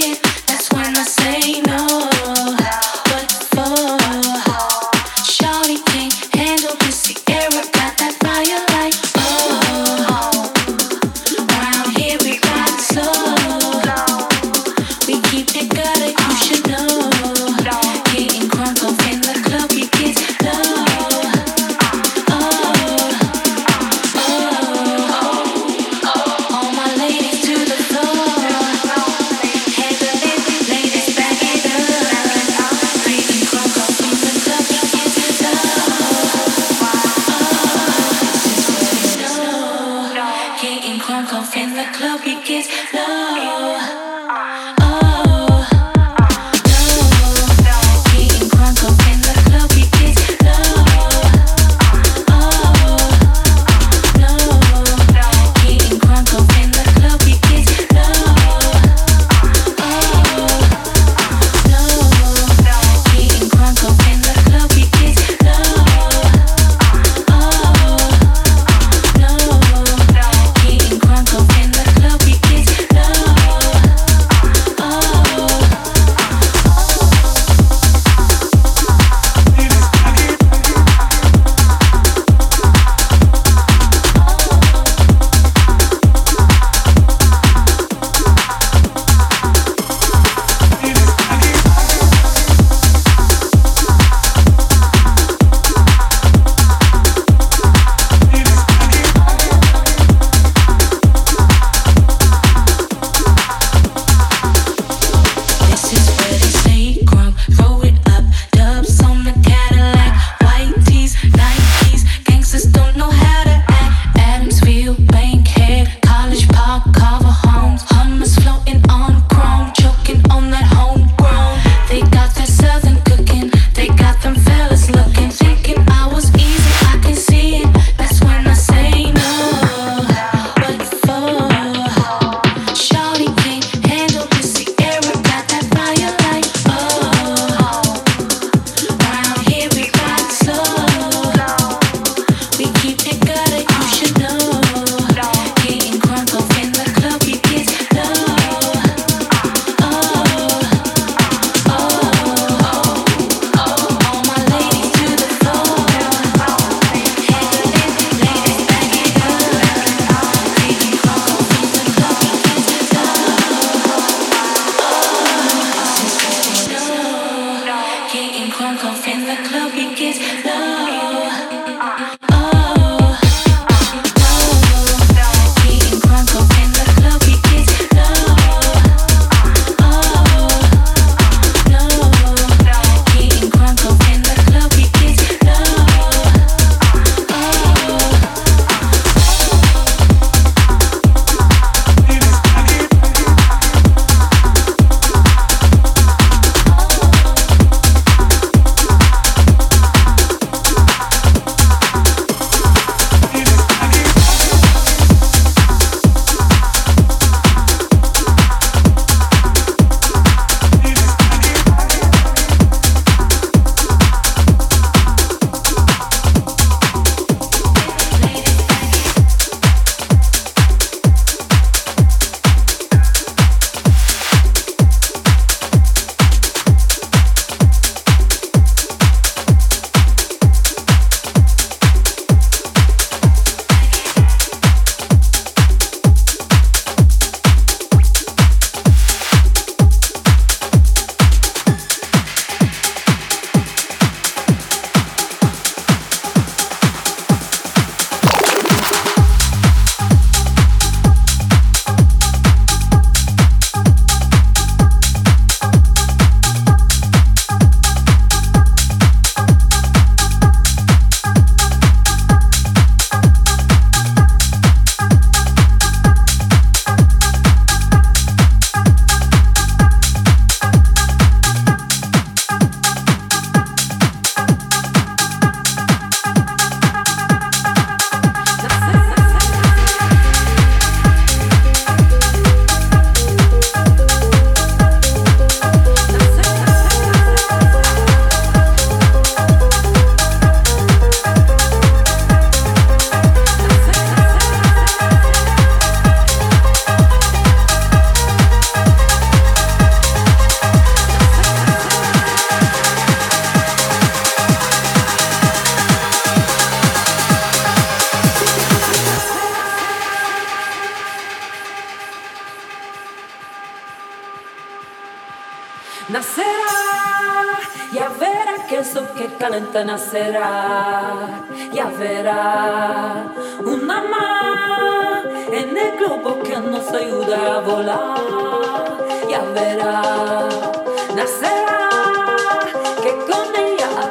That's when I say no.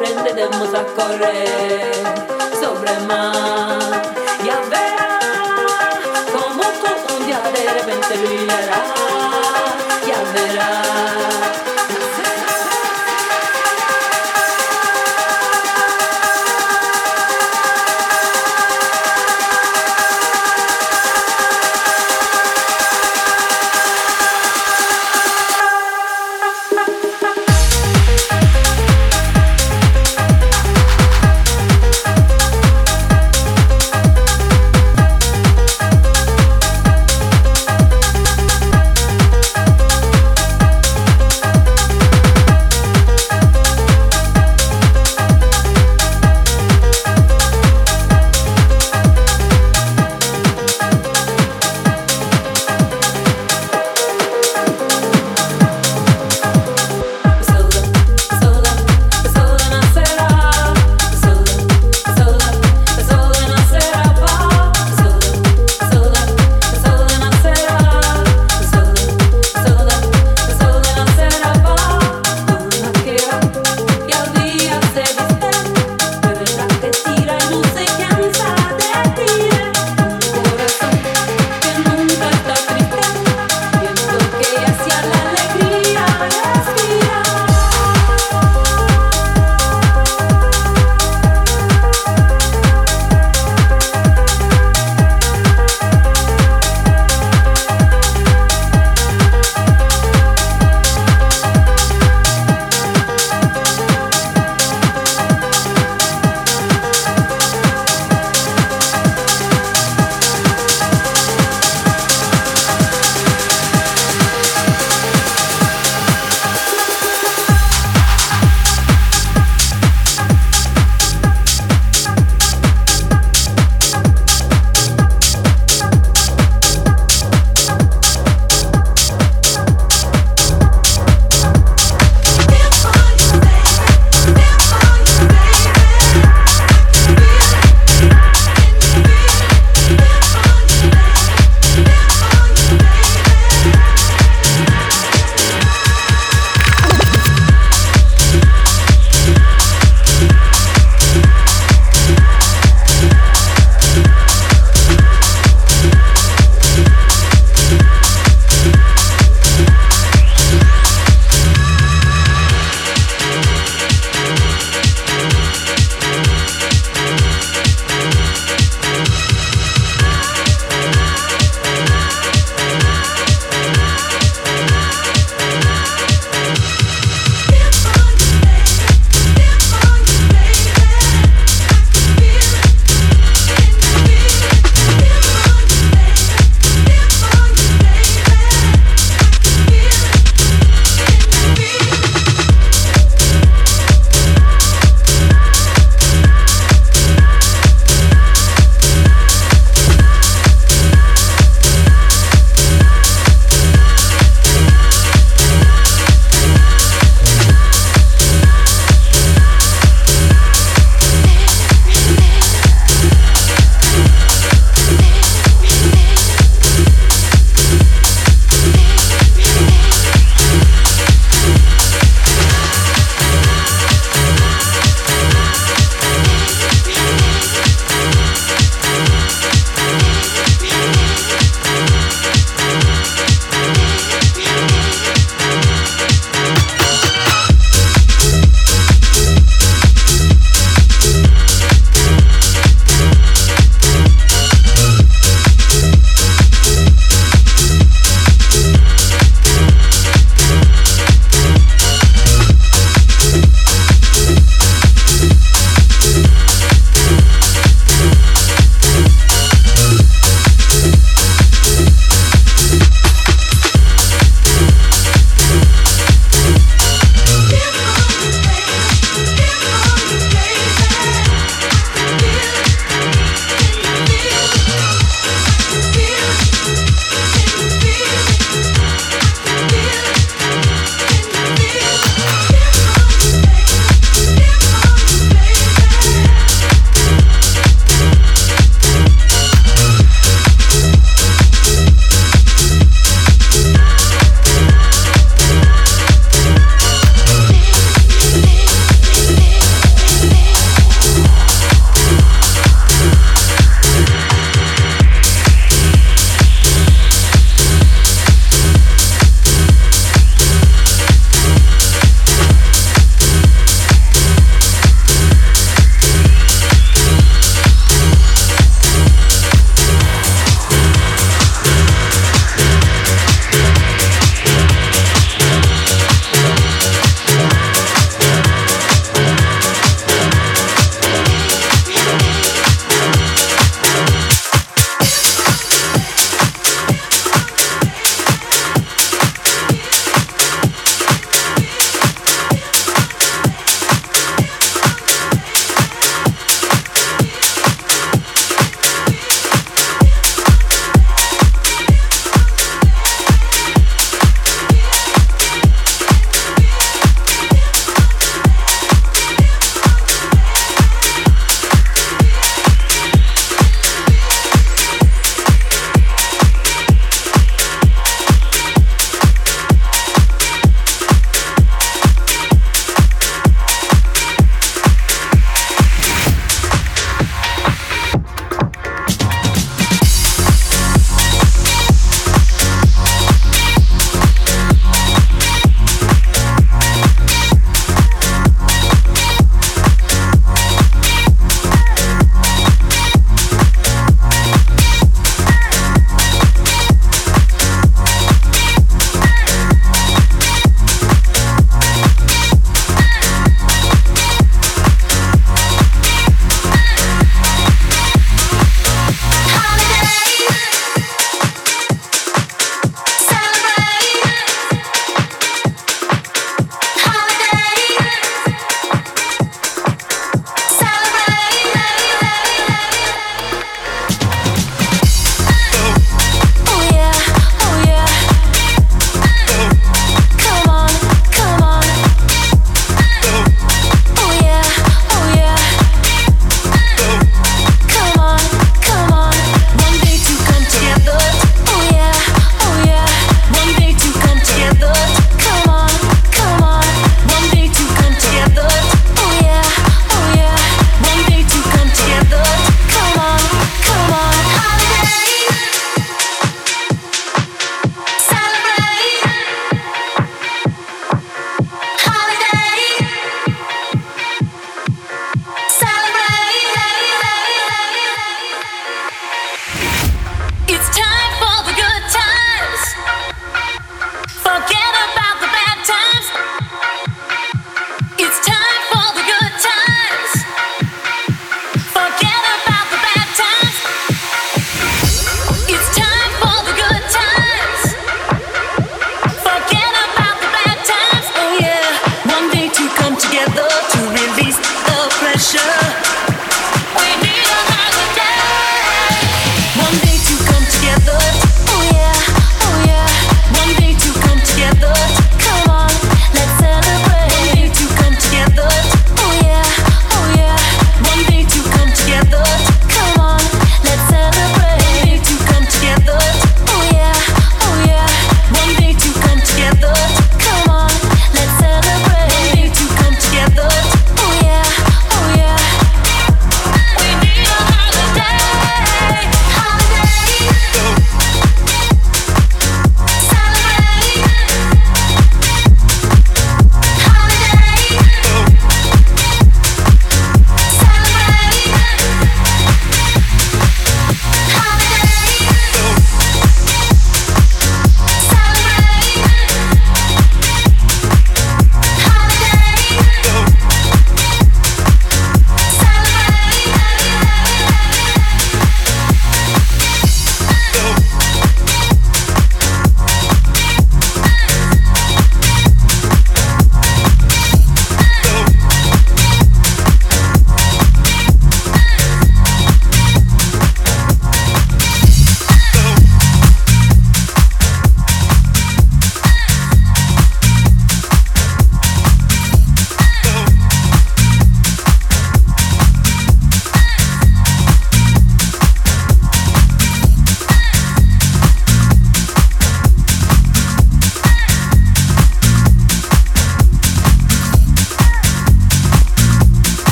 Aprenderemos a correr sobre mar, ya verá como todo un día de repente brillará, ya verá.